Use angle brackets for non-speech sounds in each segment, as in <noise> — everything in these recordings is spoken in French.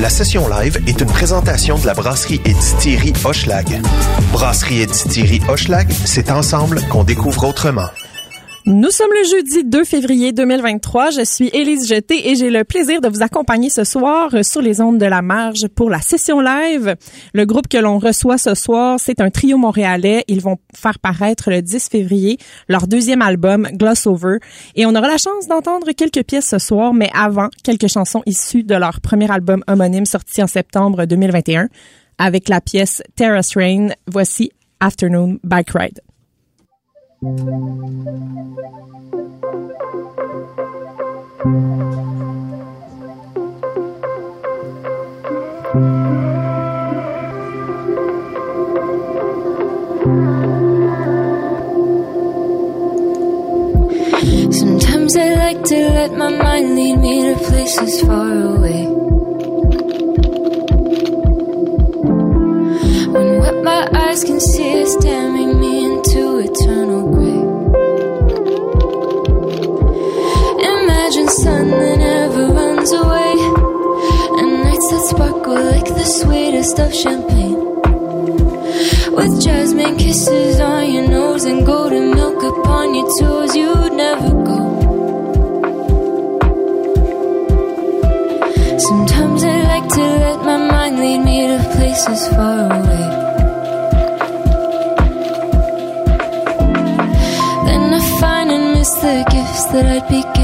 La session live est une présentation de la brasserie et distillerie Hochelag. Brasserie et distillerie Hochelag, c'est ensemble qu'on découvre autrement. Nous sommes le jeudi 2 février 2023. Je suis Élise Jeté et j'ai le plaisir de vous accompagner ce soir sur les ondes de la marge pour la session live. Le groupe que l'on reçoit ce soir, c'est un trio montréalais. Ils vont faire paraître le 10 février leur deuxième album, Gloss Over. Et on aura la chance d'entendre quelques pièces ce soir, mais avant, quelques chansons issues de leur premier album homonyme sorti en septembre 2021 avec la pièce Terrace Rain. Voici Afternoon Bike Ride. Sometimes I like to let my mind lead me to places far away. When what my eyes can see is damning me Sun that never runs away, and nights that sparkle like the sweetest of champagne. With jasmine kisses on your nose and golden milk upon your toes, you'd never go. Sometimes I like to let my mind lead me to places far away. Then I find and miss the gifts that I'd be given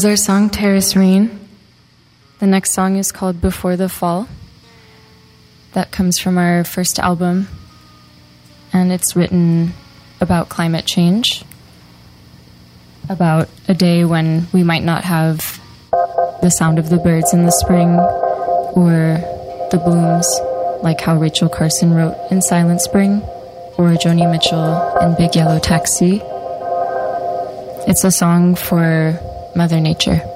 was our song Terrace Rain. The next song is called Before the Fall. That comes from our first album, and it's written about climate change, about a day when we might not have the sound of the birds in the spring or the blooms, like how Rachel Carson wrote in Silent Spring, or Joni Mitchell in Big Yellow Taxi. It's a song for Mother Nature.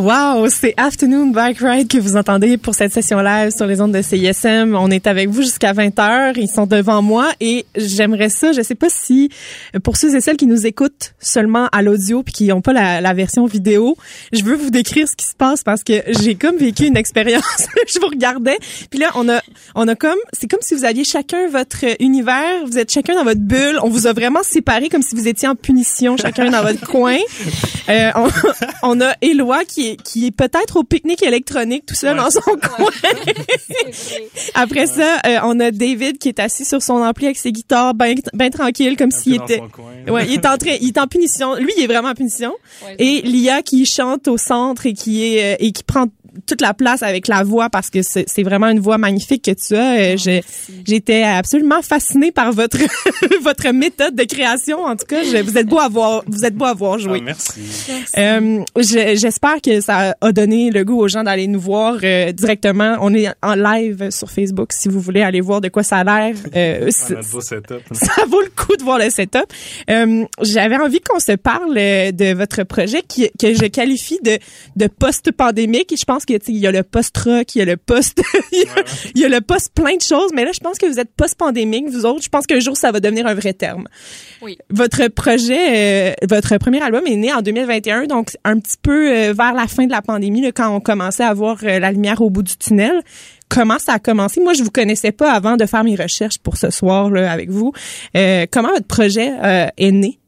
Wow, c'est Afternoon Bike Ride que vous entendez pour cette session live sur les ondes de CISM. On est avec vous jusqu'à 20h. Ils sont devant moi et j'aimerais ça. Je sais pas si pour ceux et celles qui nous écoutent seulement à l'audio puis qui n'ont pas la, version vidéo, je veux vous décrire ce qui se passe parce que j'ai comme vécu une expérience. <laughs> je vous regardais puis là on a on a comme c'est comme si vous aviez chacun votre univers. Vous êtes chacun dans votre bulle. On vous a vraiment séparés comme si vous étiez en punition, chacun dans votre coin. Euh, on, <laughs> on a Éloi qui est, qui est peut-être au pique-nique électronique tout seul dans son <laughs> coin. Après ça, euh, on a David qui est assis sur son ampli avec ses guitares, ben, ben tranquille, comme s'il était. Ouais, il est en train, il est en punition. Lui, il est vraiment en punition. et Lia qui chante au centre et qui est euh, et qui prend toute la place avec la voix parce que c'est vraiment une voix magnifique que tu as. Euh, j'étais absolument fascinée par votre <laughs> votre méthode de création. En tout cas, je, vous êtes beau à voir, vous êtes beau à voir jouer. Ah, merci. Euh, J'espère que ça a donné le goût aux gens d'aller nous voir euh, directement. On est en live sur Facebook si vous voulez aller voir de quoi ça a l'air. Euh, <laughs> setup. <laughs> Ça vaut le coup de voir le setup. Euh, J'avais envie qu'on se parle de votre projet qui, que je qualifie de, de post-pandémique. Je pense qu'il y a le post-rock, il y a le post, <laughs> il, y a, le post plein de choses, mais là, je pense que vous êtes post-pandémique, vous autres. Je pense qu'un jour, ça va devenir un vrai terme. Oui. Votre projet, euh, votre premier album est né en 2021, donc un petit peu euh, vers la fin de la pandémie, là, quand on commençait à voir euh, la lumière au bout du tunnel comment ça a commencé? Moi, je vous connaissais pas avant de faire mes recherches pour ce soir là avec vous. comment votre projet est né?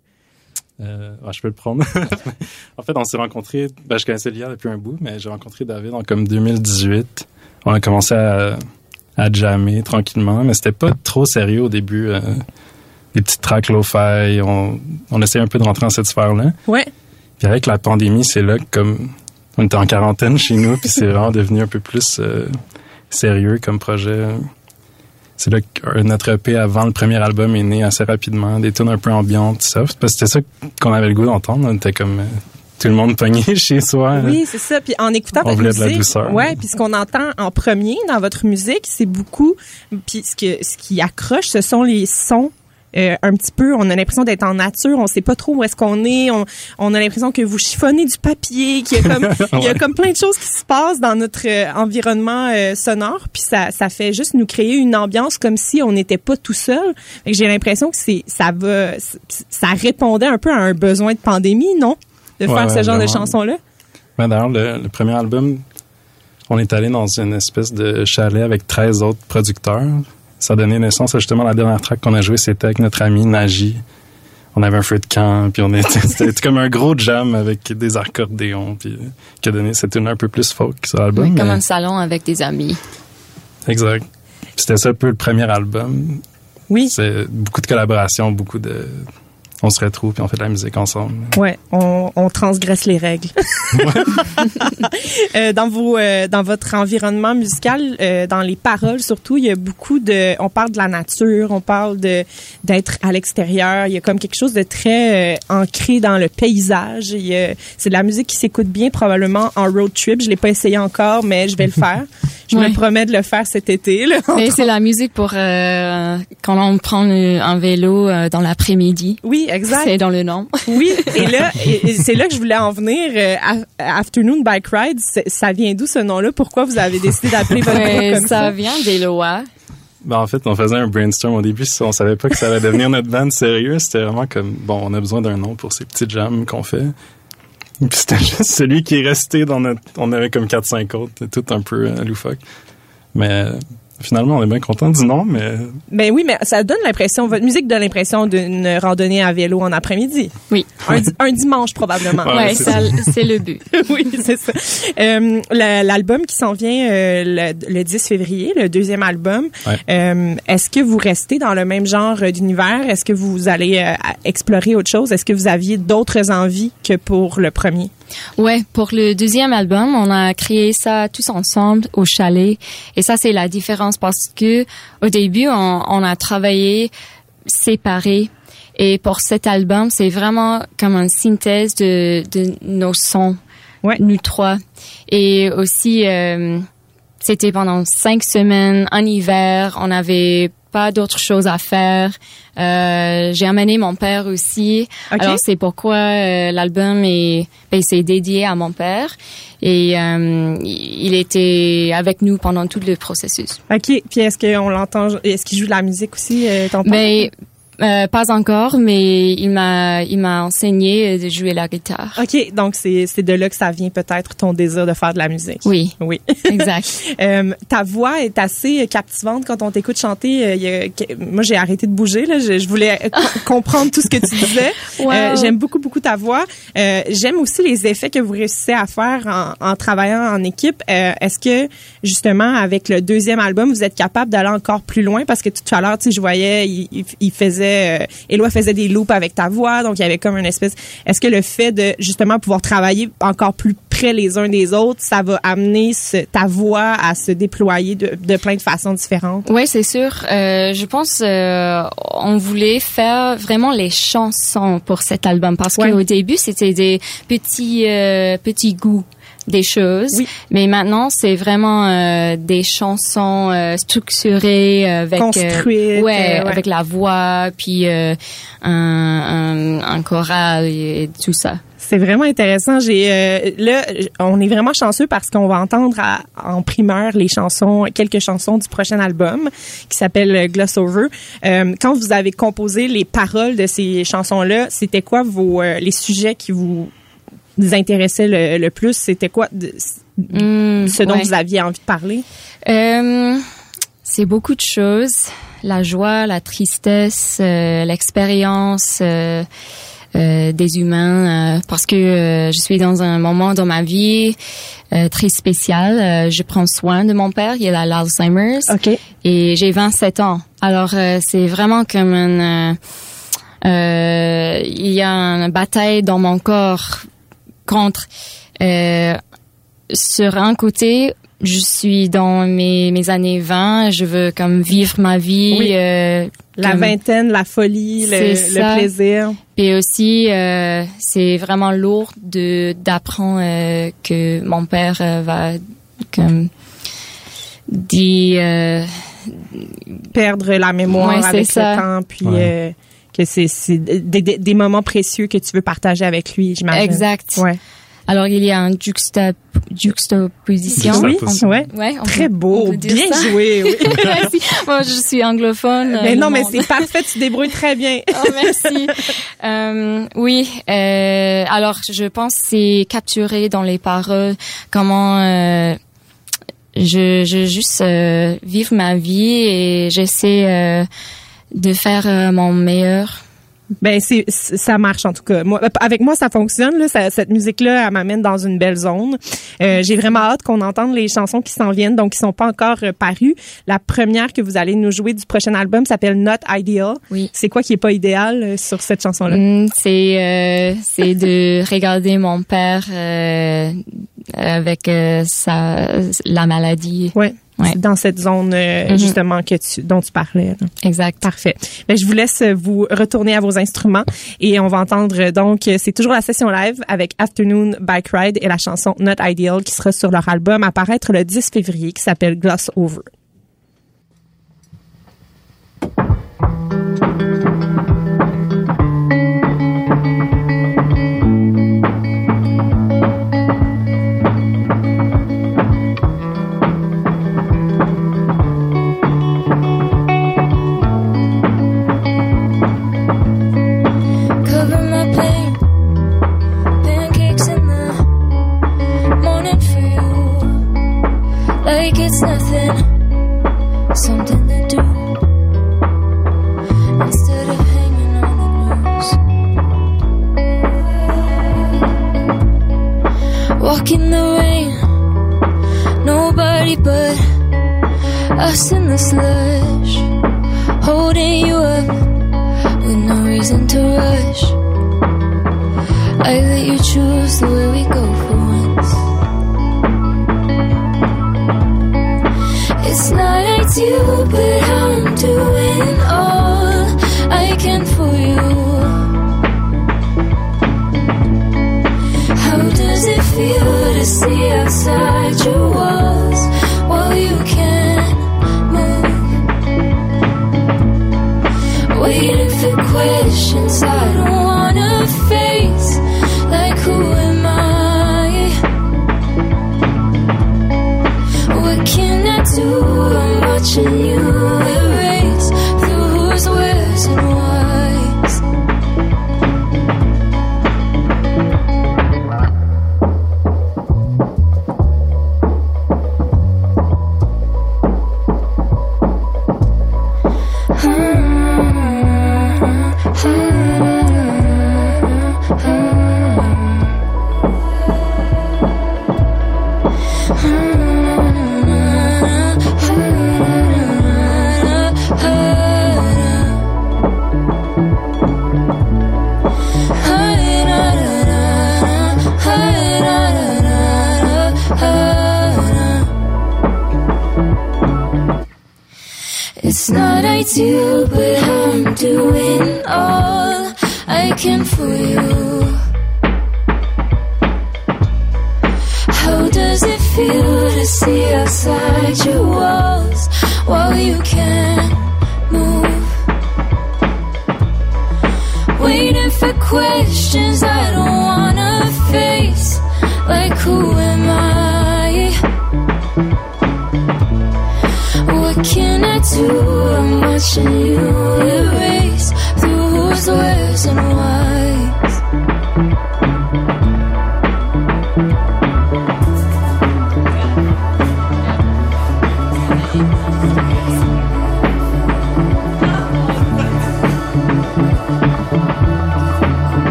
Euh, je peux le prendre. <laughs> en fait, on s'est rencontrés, ben, je connaissais Lia depuis un bout, mais j'ai rencontré David en comme 2018. On a commencé à, à jammer tranquillement, mais c'était pas trop sérieux au début. Euh, des petites tracks lo-fi, on, on essayait un peu de rentrer dans cette sphère-là. Ouais. Puis avec la pandémie, c'est là que comme on était en quarantaine chez nous, puis c'est vraiment devenu un peu plus euh, sérieux comme projet c'est là que notre EP avant le premier album est né assez rapidement, des tunes un peu ambiantes, tout ça. Parce que c'était ça qu'on avait le goût d'entendre. On était comme euh, tout le monde pogné <laughs> chez soi. Oui, c'est ça. Puis en écoutant on votre musique, de la douceur. Ouais, puis ce qu'on entend en premier dans votre musique, c'est beaucoup. Puis ce que ce qui accroche, ce sont les sons euh, un petit peu, on a l'impression d'être en nature, on sait pas trop où est-ce qu'on est, on, on a l'impression que vous chiffonnez du papier, qu'il y a comme <laughs> il y a comme plein de choses qui se passent dans notre euh, environnement euh, sonore, puis ça ça fait juste nous créer une ambiance comme si on n'était pas tout seul. J'ai l'impression que c'est ça va ça répondait un peu à un besoin de pandémie, non, de faire ce genre de chansons là. Ben, d'ailleurs le, le premier album on est allé dans une espèce de chalet avec 13 autres producteurs ça a donné naissance à justement la dernière track qu'on a joué, c'était avec notre ami Naji. On avait un feu de camp, puis on était, <laughs> c'était comme un gros jam avec des accordéons, puis qui a donné cette une un peu plus folk sur l'album. comme un salon avec des amis. Exact. C'était ça un peu le premier album. Oui. C'est beaucoup de collaborations, beaucoup de on se retrouve puis on fait de la musique ensemble. Ouais, on, on transgresse les règles. <laughs> <laughs> euh, dans vos, euh, dans votre environnement musical, euh, dans les paroles surtout, il y a beaucoup de, on parle de la nature, on parle de d'être à l'extérieur. Il y a comme quelque chose de très euh, ancré dans le paysage. C'est de la musique qui s'écoute bien probablement en road trip. Je l'ai pas essayé encore, mais je vais le <laughs> faire. Je me promets de le faire cet été. c'est la musique pour quand on prend un vélo dans l'après-midi. Oui, exact. C'est dans le nom. <laughs> Oui, et là, <laughs> c'est là que je voulais en venir. Euh, Afternoon Bike Ride, ça vient d'où ce nom-là? Pourquoi vous avez décidé d'appeler votre groupe comme ça? Ça? vient d'Eloa. Ben, en fait, on faisait un brainstorm au début. On savait pas que ça allait devenir notre band sérieux. C'était vraiment comme, bon, on a besoin d'un nom pour ces petits jams qu'on fait. <laughs> C'était juste celui qui est resté dans notre... On avait comme 4-5 autres, tout un peu euh, loufoque. Mais Finalement, on est bien content du nom, mais. Ben oui, mais ça donne l'impression, votre musique donne l'impression d'une randonnée à vélo en après-midi. Oui. Un, dimanche, probablement. ouais, c'est le but. <laughs> oui, c'est ça. Euh, L'album qui s'en vient euh, le, 10 février, le deuxième album, euh, est-ce que vous restez dans le même genre d'univers? Est-ce que vous allez euh, explorer autre chose? Est-ce que vous aviez d'autres envies que pour le premier? Ouais, pour le deuxième album, on a créé ça tous ensemble au chalet. Et ça, c'est la différence parce que au début, on, a travaillé séparés. Et pour cet album, c'est vraiment comme une synthèse de, de nos sons, ouais. nous trois. Et aussi, euh, c'était pendant cinq semaines en hiver. On avait pas d'autres choses à faire. Euh, j'ai amené mon père aussi. Ok. Alors c'est pourquoi euh, l'album est, ben, c'est dédié à mon père et euh, il était avec nous pendant tout le processus. OK. Puis est-ce qu'on l'entend, est-ce qu'il joue de la musique aussi, euh, ton père? Mais euh, pas encore, mais il m'a il m'a enseigné de jouer la guitare. OK. Donc, c'est, c'est de là que ça vient peut-être ton désir de faire de la musique. Oui, Oui. <laughs> exact. <laughs> Euh, ta voix est assez captivante quand on t'écoute chanter. Euh, il y a- que- moi, j'ai arrêté de bouger. Là. Je, je voulais co- <laughs> comprendre tout ce que tu disais. Wow. Euh, j'aime beaucoup, beaucoup ta voix. Euh, j'aime aussi les effets que vous réussissez à faire en, en travaillant en équipe. Euh, est-ce que, justement, avec le deuxième album, vous êtes capable d'aller encore plus loin? Parce que tout à l'heure, tu sais, je voyais, il, il- il faisait... Euh, Éloi faisait des loops avec ta voix. Donc, il y avait comme une espèce... Est-ce que le fait de, justement, pouvoir travailler encore plus près les uns des autres, ça va amener ce- ta voix à se déployer de, de plein de façons différentes? Oui, c'est sûr. Euh, je pense euh, on voulait faire vraiment les chansons pour cet album parce Ouais. qu'au début c'était des petits euh, petits goûts des choses, Oui. mais maintenant c'est vraiment euh, des chansons euh, structurées avec euh, Construites, ouais, ouais. avec la voix puis euh, un, un, un choral et tout ça. C'est vraiment intéressant. J'ai euh, là, on est vraiment chanceux parce qu'on va entendre à- en primeur les chansons, quelques chansons du prochain album qui s'appelle Gloss Over. Euh, quand vous avez composé les paroles de ces chansons-là, c'était quoi vos euh, les sujets qui vous intéressaient le, le plus C'était quoi de- Mm, ce dont ouais. vous aviez envie de parler? Euh, c'est beaucoup de choses. La joie, la tristesse, euh, l'expérience euh, euh, des humains. euh, parce que je suis dans un moment dans ma vie euh, très spécial. Euh, je prends soin de mon père. Il a l'Alzheimer's. Ok. Et j'ai 27 ans. Alors, euh, c'est vraiment comme une... il y a une bataille dans mon corps contre... euh, sur un côté, je suis dans mes, mes années 20, je veux comme vivre ma vie. Oui. euh, La comme- vingtaine, la folie, le, plaisir. Puis aussi, euh, c'est vraiment lourd de d'apprendre euh, que mon père euh, va comme dire euh, Perdre la mémoire Ouais, c'est avec ça. le temps, puis Ouais. Que c'est c'est des, des, des moments précieux que tu veux partager avec lui, j'imagine. exact. Ouais. Alors il y a une juxta, juxtaposition. Oui, Juxtaposition. ouais. Ouais, on Très peut- beau, on bien ça. joué. Oui. <laughs> Merci. Moi, je suis anglophone. mais euh, non, le mais c'est parfait, tu débrouilles très bien. <laughs> Oh, merci. Euh, oui, euh, alors je pense que c'est capturé dans les paroles comment euh, je, je juste euh, vivre ma vie et j'essaie euh, de faire euh, mon meilleur. Ben c'est ça marche en tout cas. Moi, avec moi ça fonctionne là. Ça- cette musique là, elle m'amène dans une belle zone. Euh, J'ai vraiment hâte qu'on entende les chansons qui s'en viennent, donc qui sont pas encore euh, parues. La première que vous allez nous jouer du prochain album s'appelle Not Ideal. Oui. C'est quoi qui est pas idéal euh, sur cette chanson là Mm, c'est euh, c'est de <laughs> regarder mon père euh, avec sa la maladie. Ouais. Ouais. Dans cette zone euh, Mhm. justement que tu, dont tu parlais. Exact. Parfait. Ben, je vous laisse vous retourner à vos instruments et on va entendre euh, donc c'est toujours la session live avec Afternoon Bike Ride et la chanson Not Ideal qui sera sur leur album à paraître le 10 février qui s'appelle Gloss Over. Us in the slush. Holding you up with no reason to rush. I let you choose the way we go for once. It's not ideal, but I'm doing all I can for you. How does it feel to see outside your walls questions I don't wanna face. Like, who am I? What can I do? I'm watching you.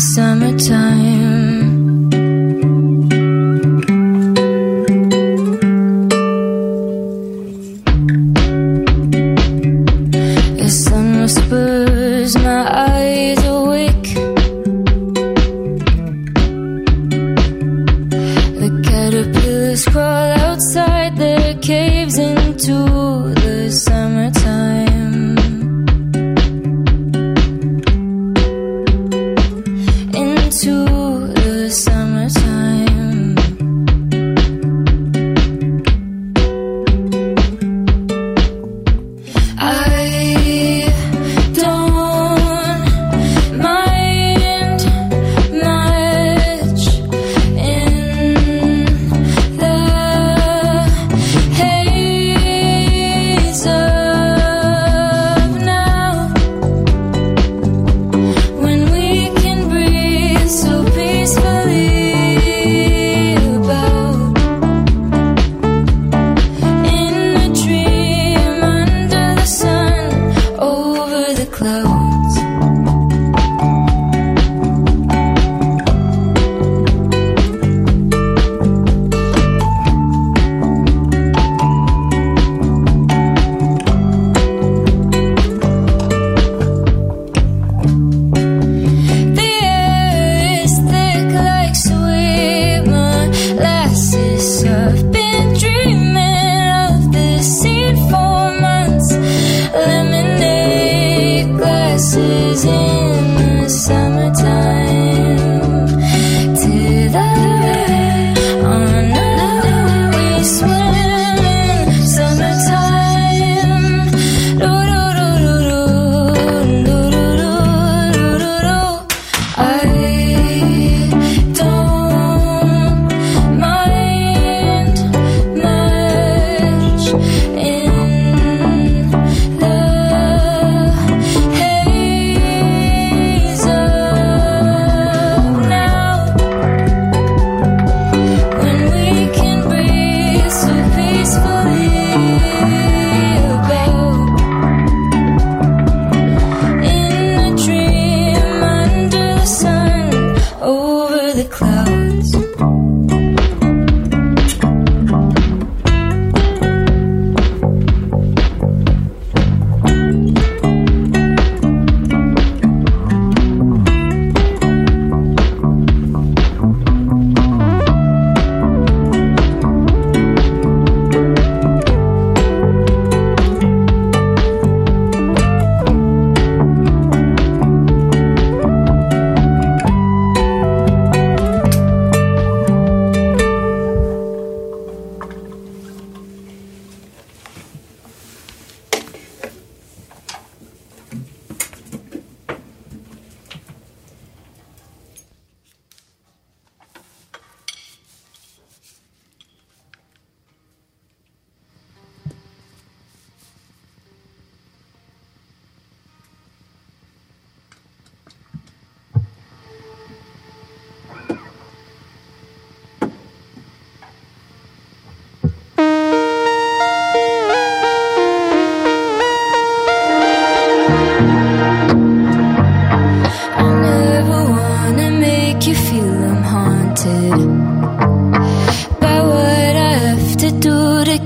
Summertime.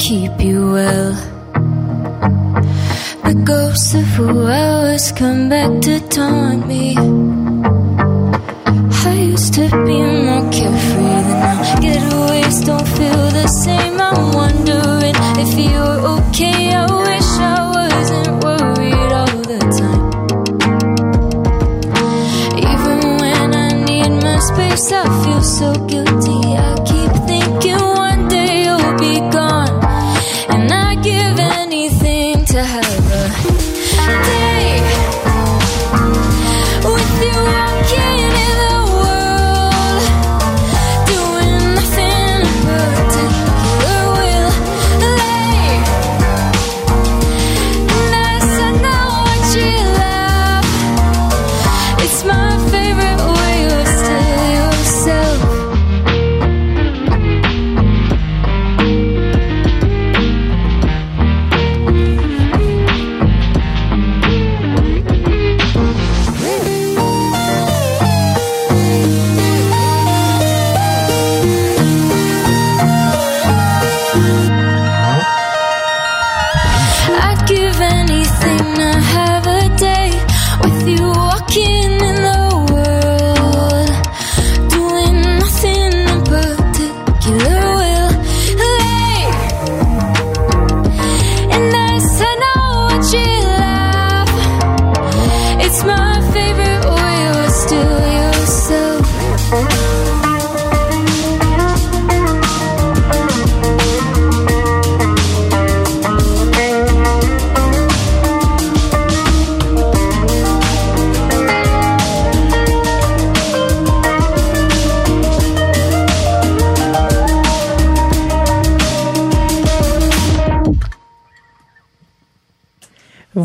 Keep you well. The ghosts of who I was come back to taunt me.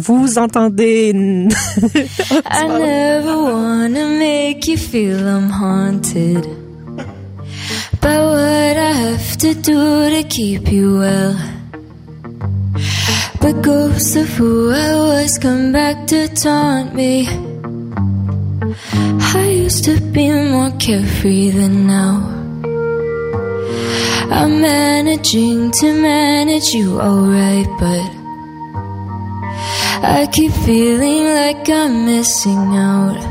Vous entendez I never wanna make you feel I'm haunted by what I have to do to keep you well. But ghosts of who I was come back to taunt me. I used to be more carefree than now. I'm managing to manage you alright, but I keep feeling like I'm missing out.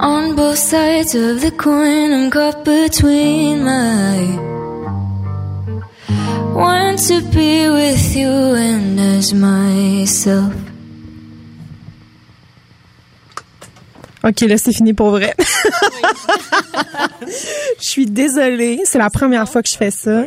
On both sides of the coin, I'm caught between my. Want to be with you and as myself. OK, là, c'est fini pour vrai. <laughs> je suis désolée. C'est la première fois que je fais ça.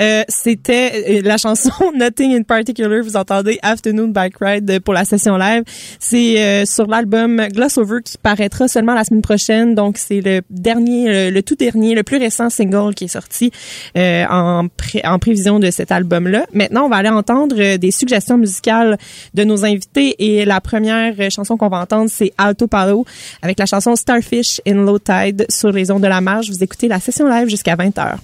Euh, C'était euh, la chanson <laughs> Nothing in Particular. Vous entendez Afternoon Bike Ride pour la session live. C'est euh, sur l'album Gloss Over qui paraîtra seulement la semaine prochaine. Donc, c'est le dernier, le, tout dernier, le plus récent single qui est sorti euh, en, pré- en prévision de cet album-là. Maintenant, on va aller entendre euh, des suggestions musicales de nos invités. Et la première chanson qu'on va entendre, c'est Alto Palo avec la chanson Starfish in Low Tide sur les ondes de la marge. Vous écoutez la session live jusqu'à 20h.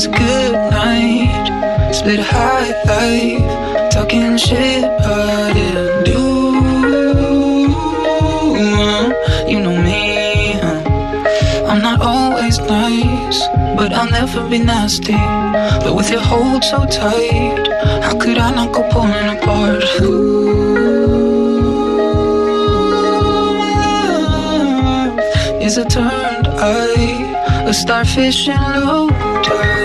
Was a good night, split high life, talking shit, but it do. You know me? I'm not always nice, but I'll never be nasty. But with your hold so tight, how could I not go pulling apart? Ooh, is a turned eye, a starfish in low tide.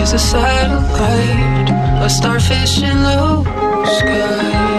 Is a satellite, a starfish in low sky.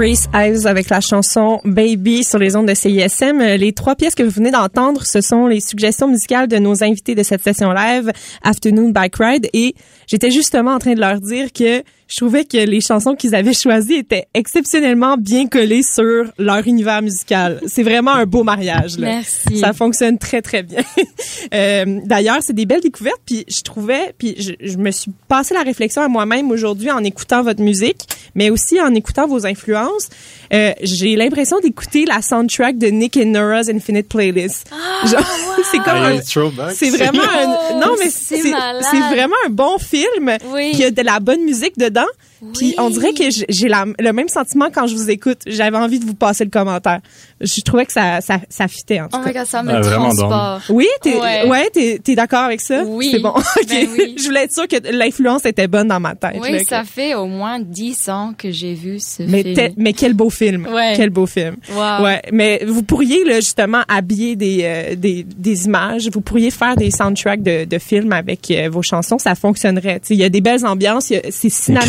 Grace Ives avec la chanson Baby sur les ondes de CISM. Les trois pièces que vous venez d'entendre, ce sont les suggestions musicales de nos invités de cette session live, Afternoon Bike Ride. Et j'étais justement en train de leur dire que je trouvais que les chansons qu'ils avaient choisies étaient exceptionnellement bien collées sur leur univers musical. C'est vraiment un beau mariage. Là. Merci. Ça fonctionne très très bien. <laughs> Euh, D'ailleurs, c'est des belles découvertes. Puis je trouvais, puis je, je me suis passé la réflexion à moi-même aujourd'hui en écoutant votre musique, mais aussi en écoutant vos influences. Euh, J'ai l'impression d'écouter la soundtrack de Nick and Nora's Infinite Playlist. <laughs> C'est comme Ah, un- les throwbacks. c'est vraiment un, Oh, non mais c'est c'est c'est vraiment un bon film Oui. qui a de la bonne musique dedans dedans. Puis on dirait que j'ai la- le même sentiment quand je vous écoute. J'avais envie de vous passer le commentaire. Je trouvais que ça, ça, ça fitait, en tout Oh cas. my god, ça me Ah, transporte. Oui, t'es, ouais. Ouais. t'es, t'es d'accord avec ça? Oui. C'est bon. <laughs> OK. Ben oui. je voulais être sûre que l'influence était bonne dans ma tête. Oui, là, ça que- fait au moins 10 ans que j'ai vu ce mais, film. mais quel beau film. Ouais. Quel beau film. Wow. Ouais, mais vous pourriez là justement habiller des, euh, des des images, vous pourriez faire des soundtracks de, de films avec euh, vos chansons, ça fonctionnerait. Il y a des belles ambiances, il y a- c'est cinéma-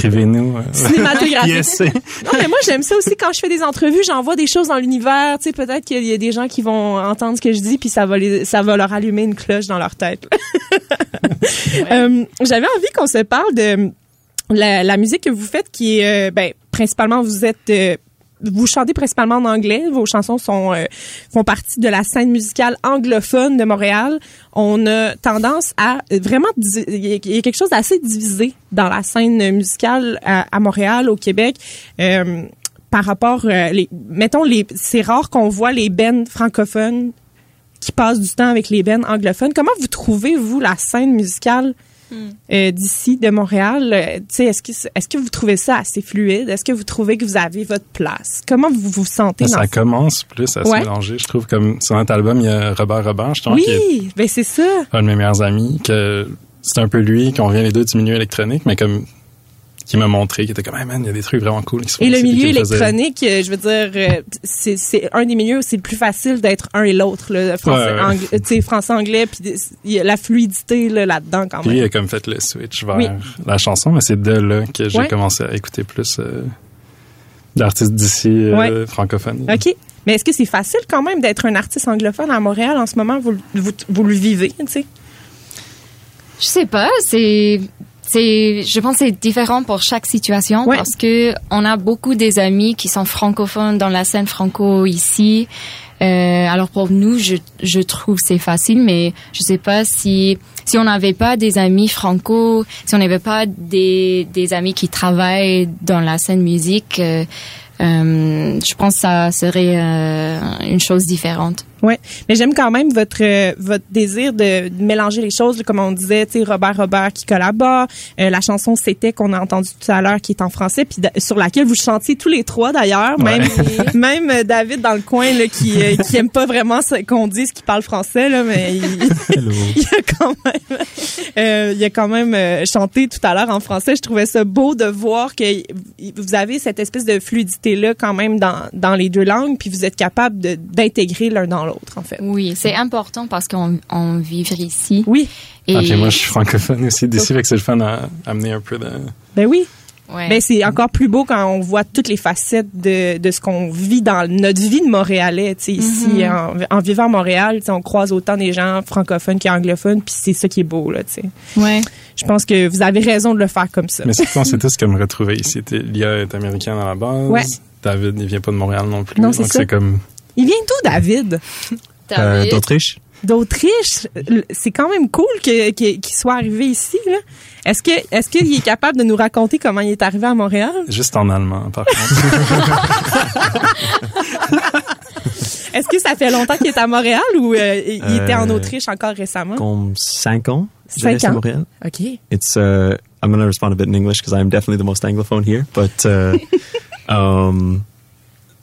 Euh, cinématographique. yes, Non, mais moi j'aime ça aussi quand je fais des entrevues, j'envoie des choses dans l'univers, tu sais peut-être qu'il y a des gens qui vont entendre ce que je dis puis ça va les, ça va leur allumer une cloche dans leur tête. <laughs> Euh, j'avais envie qu'on se parle de la, la musique que vous faites qui est euh, ben principalement vous êtes euh, vous chantez principalement en anglais. Vos chansons sont euh, font partie de la scène musicale anglophone de Montréal. On a tendance à euh, vraiment il y a quelque chose d'assez divisé dans la scène musicale à, Montréal, au Québec. Euh, par rapport, mettons, les, c'est rare qu'on voit les bennes francophones qui passent du temps avec les bennes anglophones. Comment vous trouvez, vous, la scène musicale euh, d'ici, de Montréal? Euh, tu sais, est-ce que, est-ce que vous trouvez ça assez fluide? Est-ce que vous trouvez que vous avez votre place? Comment vous vous sentez dans Ça? commence plus à se mélanger. Je trouve comme sur notre album, il y a Robert Robert, justement, qui est Oui, ben c'est ça. un de mes meilleurs amis, que c'est un peu lui, qu'on vient les deux du milieu électronique, mais comme qui m'a montré, qui était comme, hey man, il y a des trucs vraiment cool qui se font Et le milieu qui me faisait- électronique, euh, je veux dire, euh, c'est, c'est un des milieux où c'est le plus facile d'être un et l'autre, là, français, Ouais, ouais. anglais, tu sais, français-anglais, puis il y a la fluidité là, là-dedans quand Puis il même. a comme fait le switch vers Oui. la chanson, mais c'est de là que j'ai Ouais. commencé à écouter plus euh, d'artistes d'ici euh, Ouais. francophones. OK. Mais est-ce que c'est facile quand même d'être un artiste anglophone à Montréal en ce moment? Vous, vous, vous le vivez, tu sais? Je sais pas, c'est c'est je pense c'est différent pour chaque situation Ouais. parce que on a beaucoup des amis qui sont francophones dans la scène franco ici. Euh, alors pour nous, je je trouve c'est facile, mais je sais pas si si on n'avait pas des amis franco, si on n'avait pas des des amis qui travaillent dans la scène musique, euh, euh, je pense que ça serait euh, une chose différente. Ouais, mais j'aime quand même votre euh, votre désir de, de mélanger les choses, comme on disait, tu sais Robert Robert qui collabore, euh, la chanson c'était qu'on a entendu tout à l'heure qui est en français puis sur laquelle vous chantiez tous les trois d'ailleurs, même <laughs> même euh, David dans le coin là qui euh, qui aime pas vraiment qu'on dise qu'il parle français là, mais il, <laughs> il a quand même euh, il a quand même chanté tout à l'heure en français. Je trouvais ça beau de voir que vous avez cette espèce de fluidité là quand même dans dans les deux langues puis vous êtes capable d'intégrer l'un dans l'autre en fait. Oui, c'est important parce qu'on on vivre ici. Oui. Et Ok, moi je suis francophone aussi d'ici, fait que c'est le fun à amener un peu de. Ben oui. ouais. Ben c'est encore plus beau quand on voit toutes les facettes de, de ce qu'on vit dans notre vie de Montréalais. Ici, Mm-hmm. en, en vivant à Montréal, on croise autant des gens francophones qu'anglophones, puis c'est ça qui est beau. Là, ouais. Je pense que vous avez raison de le faire comme ça. Mais c'est on s'est tous comme retrouvés ici. Lia est américaine à la base. Ouais. David, il vient pas de Montréal non plus. Non, c'est donc ça. c'est comme. Il vient d'où, David? Euh? D'Autriche. D'Autriche? C'est quand même cool qu'il soit arrivé ici. Est-ce que est-ce qu'il est capable de nous raconter comment il est arrivé à Montréal? Juste en allemand, par contre. <laughs> Est-ce que ça fait longtemps qu'il est à Montréal ou euh, il il était en Euh, Autriche encore récemment? Comme cinq ans. Cinq reste à ans. Montréal. OK. It's uh, I'm gonna respond a bit in English because I'm definitely the most anglophone here. But uh, <laughs> um,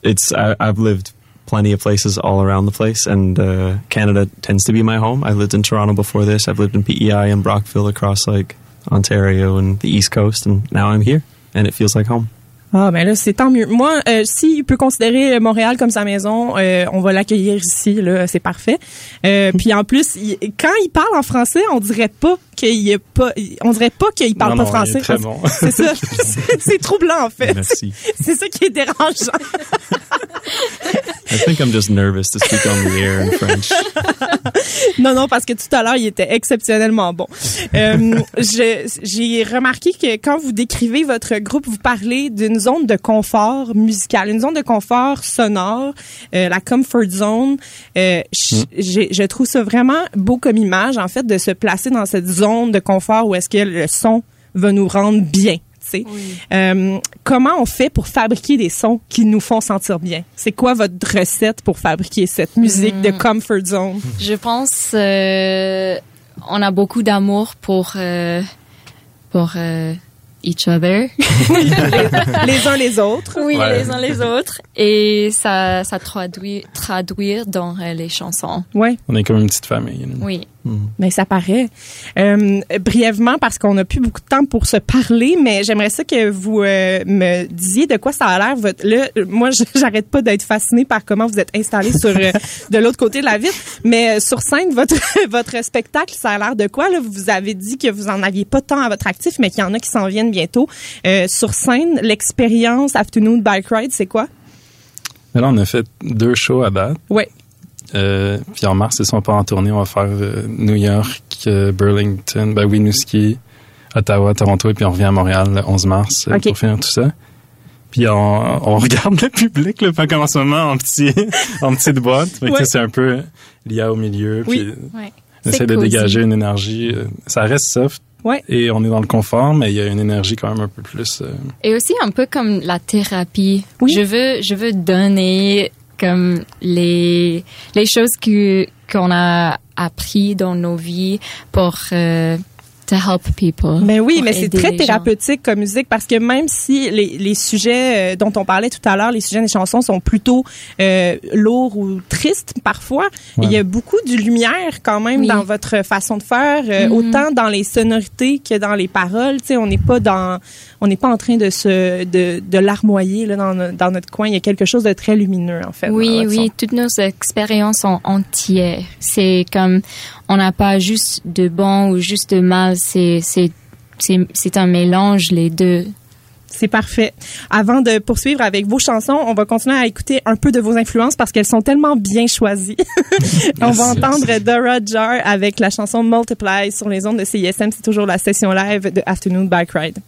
it's I, I've lived plenty of places all around the place, and uh, Canada tends to be my home. I lived in Toronto before this. I've lived in PEI and Brockville across like Ontario and the East Coast, and now I'm here, and it feels like home. Ah ben là c'est tant mieux. Moi, euh, s'il peut considérer Montréal comme sa maison, euh, on va l'accueillir ici là, c'est parfait. Euh, puis en plus, il- quand il parle en français, on dirait pas qu'il est pas, on dirait pas qu'il parle Non, pas non, français. est très bon. C'est ça, <laughs> c'est c'est troublant en fait. Merci. C'est ça qui est dérangeant. <laughs> I think I'm just nervous to speak on the air in French. <laughs> Non, non, parce que tout à l'heure, il était exceptionnellement bon. Euh, J'ai remarqué que quand vous décrivez votre groupe, vous parlez d'une zone de confort musical, une zone de confort sonore, euh, la comfort zone. Euh, j'ai- je trouve ça vraiment beau comme image, en fait, de se placer dans cette zone de confort où est-ce que le son va nous rendre bien. Tu sais. Euh, comment on fait pour fabriquer des sons qui nous font sentir bien? C'est quoi votre recette pour fabriquer cette musique de comfort zone? Je pense euh, on a beaucoup d'amour pour euh, pour euh, each other. <laughs> les uns les autres. Oui, Ouais. les uns les autres. Et ça, ça traduit, traduire dans euh, les chansons. Ouais. On est comme une petite famille. Oui. Mais ça paraît. Euh, brièvement, parce qu'on n'a plus beaucoup de temps pour se parler, mais j'aimerais ça que vous euh, me disiez de quoi ça a l'air. Votre, là, moi, <laughs> j'arrête pas d'être fascinée par comment vous êtes installé sur euh, <laughs> de l'autre côté de la vitre. Mais euh, sur scène, votre <laughs> votre spectacle, ça a l'air de quoi là? Vous avez dit que vous en aviez pas tant à votre actif, mais qu'il y en a qui s'en viennent bientôt. Euh, sur scène, l'expérience Afternoon Bike Ride, c'est quoi? Là, on a fait deux shows à date. Ouais. Euh, puis en mars, ils sont pas en tournée. On va faire euh, New York, euh, Burlington, ben, Winooski, Ottawa, Toronto, et puis on revient à Montréal le 11 mars euh, Ok. pour finir tout ça. Puis on, on <laughs> regarde le public, là, fait comme en ce moment, en petit, <laughs> en petite boîte. Ouais. tu sais, C'est un peu lié au milieu. Oui. Puis Ouais. on C'est essaie de dégager une énergie. euh, Ça reste soft. Ouais. Et on est dans le confort, mais il y a une énergie quand même un peu plus. euh, Et aussi un peu comme la thérapie. Oui. Je veux, je veux donner comme les, les choses que, qu'on a appris dans nos vies pour, euh, to help people. Ben oui, mais c'est très gens. thérapeutique comme musique parce que même si les, les sujets euh, dont on parlait tout à l'heure, les sujets des chansons sont plutôt euh, lourds ou tristes parfois, Ouais. il y a beaucoup de lumière quand même Oui. dans votre façon de faire, euh, Mhm. autant dans les sonorités que dans les paroles. Tu sais, on n'est pas dans, on n'est pas en train de se, de, de larmoyer là dans, dans notre coin. Il y a quelque chose de très lumineux en fait. Oui, oui, son. toutes nos expériences sont entières. C'est comme, on n'a pas juste de bon ou juste de mal, c'est, c'est, c'est, c'est un mélange, les deux. C'est parfait. Avant de poursuivre avec vos chansons, on va continuer à écouter un peu de vos influences parce qu'elles sont tellement bien choisies. <laughs> on va Merci. entendre Dora Jar avec la chanson Multiply sur les ondes de CISM. C'est toujours la session live de Afternoon Bike Ride.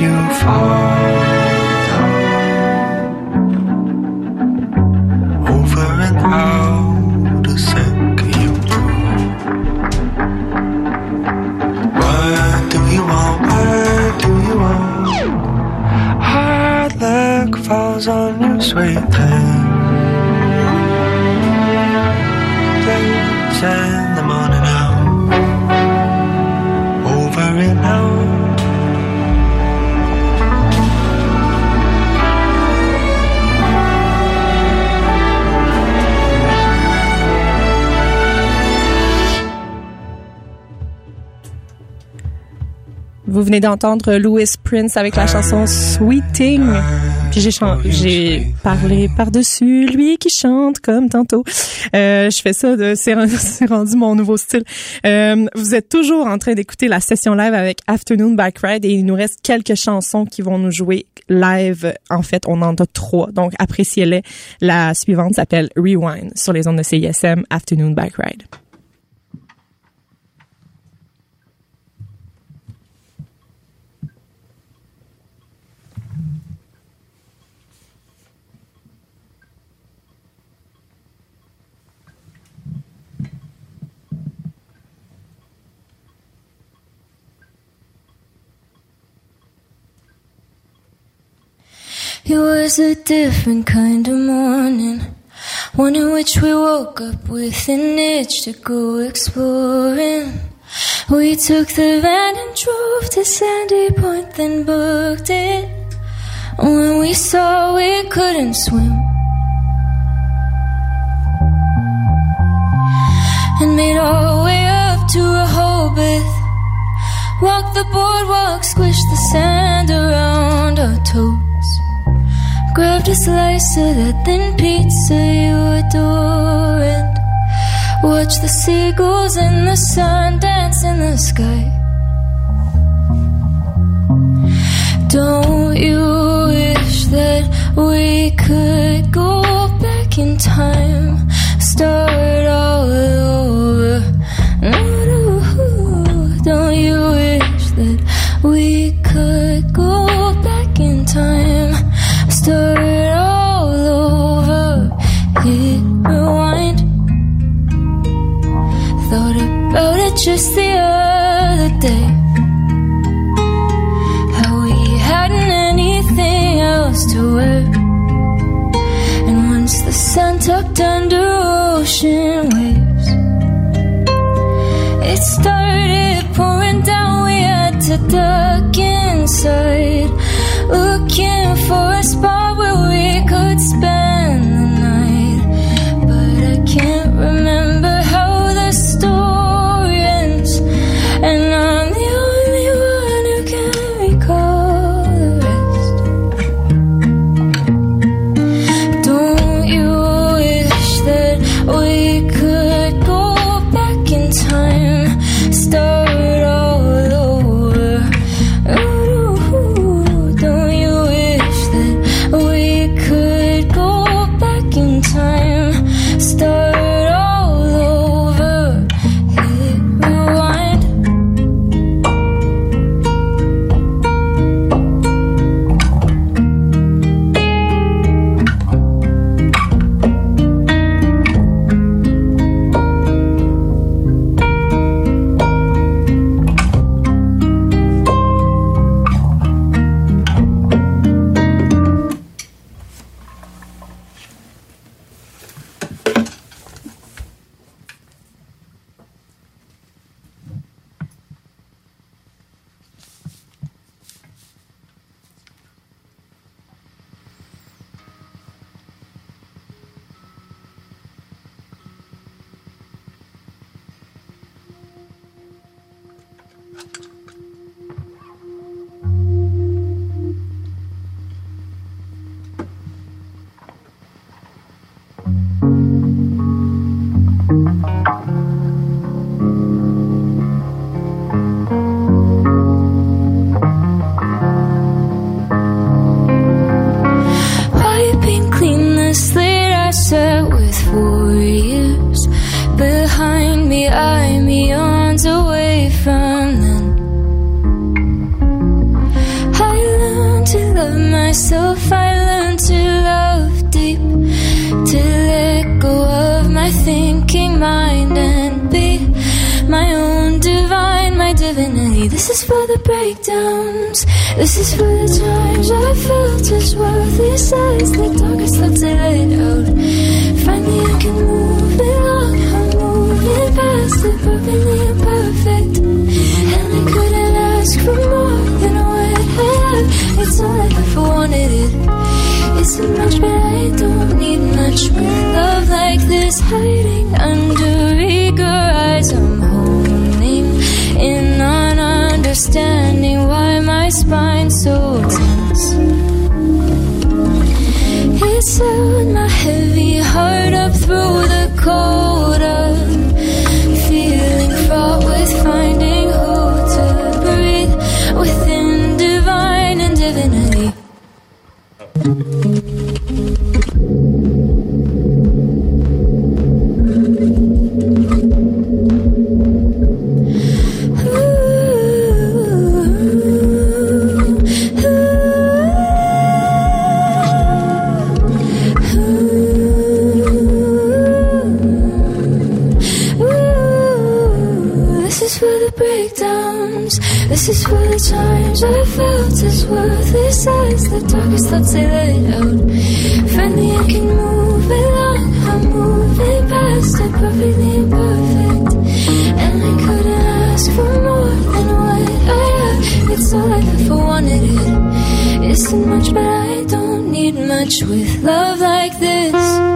you fall down over and out a second you go. What do you want? What do you want? Hard luck falls on you, sweet thing. Days Vous venez d'entendre Louis Prince avec la chanson Sweeting. Puis j'ai chan- j'ai parlé par-dessus lui qui chante comme tantôt. Euh, je fais ça, de- <laughs> c'est rendu mon nouveau style. Euh, vous êtes toujours en train d'écouter la session live avec Afternoon Bike Ride et il nous reste quelques chansons qui vont nous jouer live. En fait, on en a trois, donc appréciez-les. La suivante s'appelle Rewind sur les ondes de CISM Afternoon Bike Ride. It was a different kind of morning, one in which we woke up with an itch to go exploring. We took the van and drove to Sandy Point, then booked it. When we saw we couldn't swim, and made our way up to a Rehoboth. Walked the boardwalk, squished the sand around our toes. Grabbed a slice of that thin pizza you adore and watched the seagulls and the sun dance in the sky. Don't you wish that we could go back in time, start all over? Don't you wish that we could go back in time, start all over? Hit rewind. Thought about it just the other day. How we hadn't anything else to wear. And once the sun tucked under ocean waves, it started pouring down. We had to duck inside, Too much, but I don't need much. Love like this, hiding under eager eyes. I'm holding in not understanding why my spine's so tense. It's held my heavy heart up through the cold. This is for the times I felt as worthless as the darkest thoughts they let out. Finally, I can move along. I'm moving past it, perfectly imperfect. And I couldn't ask for more than what I have. It's all I ever wanted. It isn't much, but I don't need much with love like this.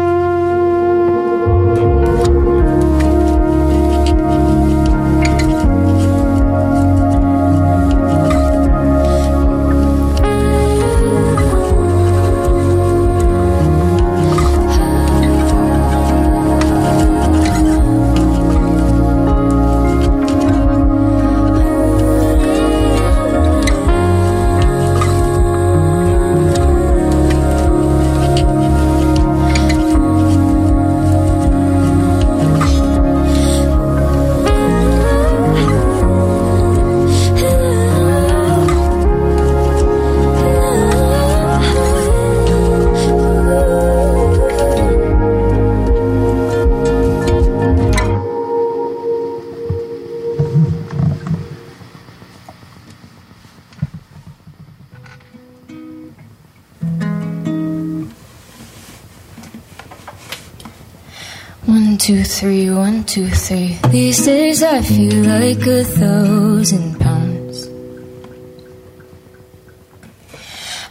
Days I feel like a thousand pounds.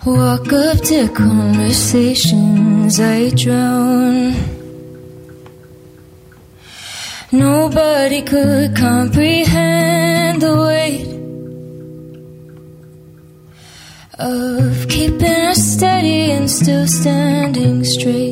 Walk up to conversations, I drown. Nobody could comprehend the weight of keeping us steady and still standing straight.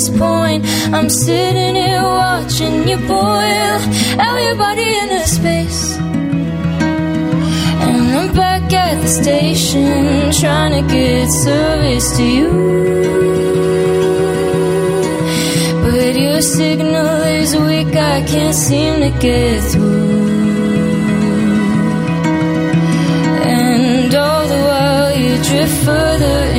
This point. I'm sitting here watching you boil out your body into space. And I'm back at the station trying to get service to you. But your signal is weak, I can't seem to get through. And all the while you drift further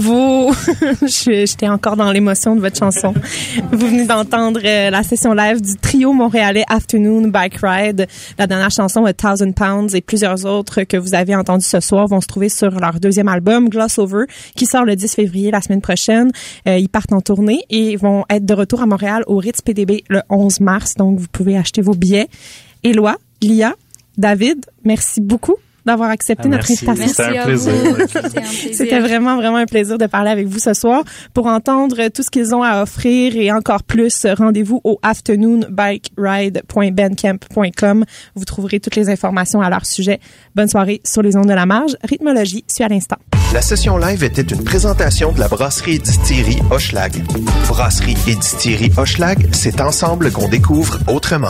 Bravo! <laughs> J'étais encore dans l'émotion de votre chanson. Vous venez d'entendre euh, la session live du trio montréalais Afternoon Bike Ride. La dernière chanson, A Thousand Pounds, et plusieurs autres que vous avez entendues ce soir vont se trouver sur leur deuxième album, Gloss Over, qui sort le 10 février la semaine prochaine. Euh, ils partent en tournée et vont être de retour à Montréal au Ritz PDB le 11 mars. Donc, vous pouvez acheter vos billets. Éloi, Lia, David, merci beaucoup d'avoir accepté Ah, notre invitation. C'était un plaisir. C'était un <laughs> plaisir. C'était vraiment, vraiment un plaisir de parler avec vous ce soir. Pour entendre tout ce qu'ils ont à offrir et encore plus, rendez-vous au afternoonbikeride.bandcamp.com. Vous trouverez toutes les informations à leur sujet. Bonne soirée sur les ondes de la marge. Rythmologie suit à l'instant. La session live était une présentation de la brasserie et distillerie Hochelag. Brasserie et distillerie Hochelag, c'est ensemble qu'on découvre autrement.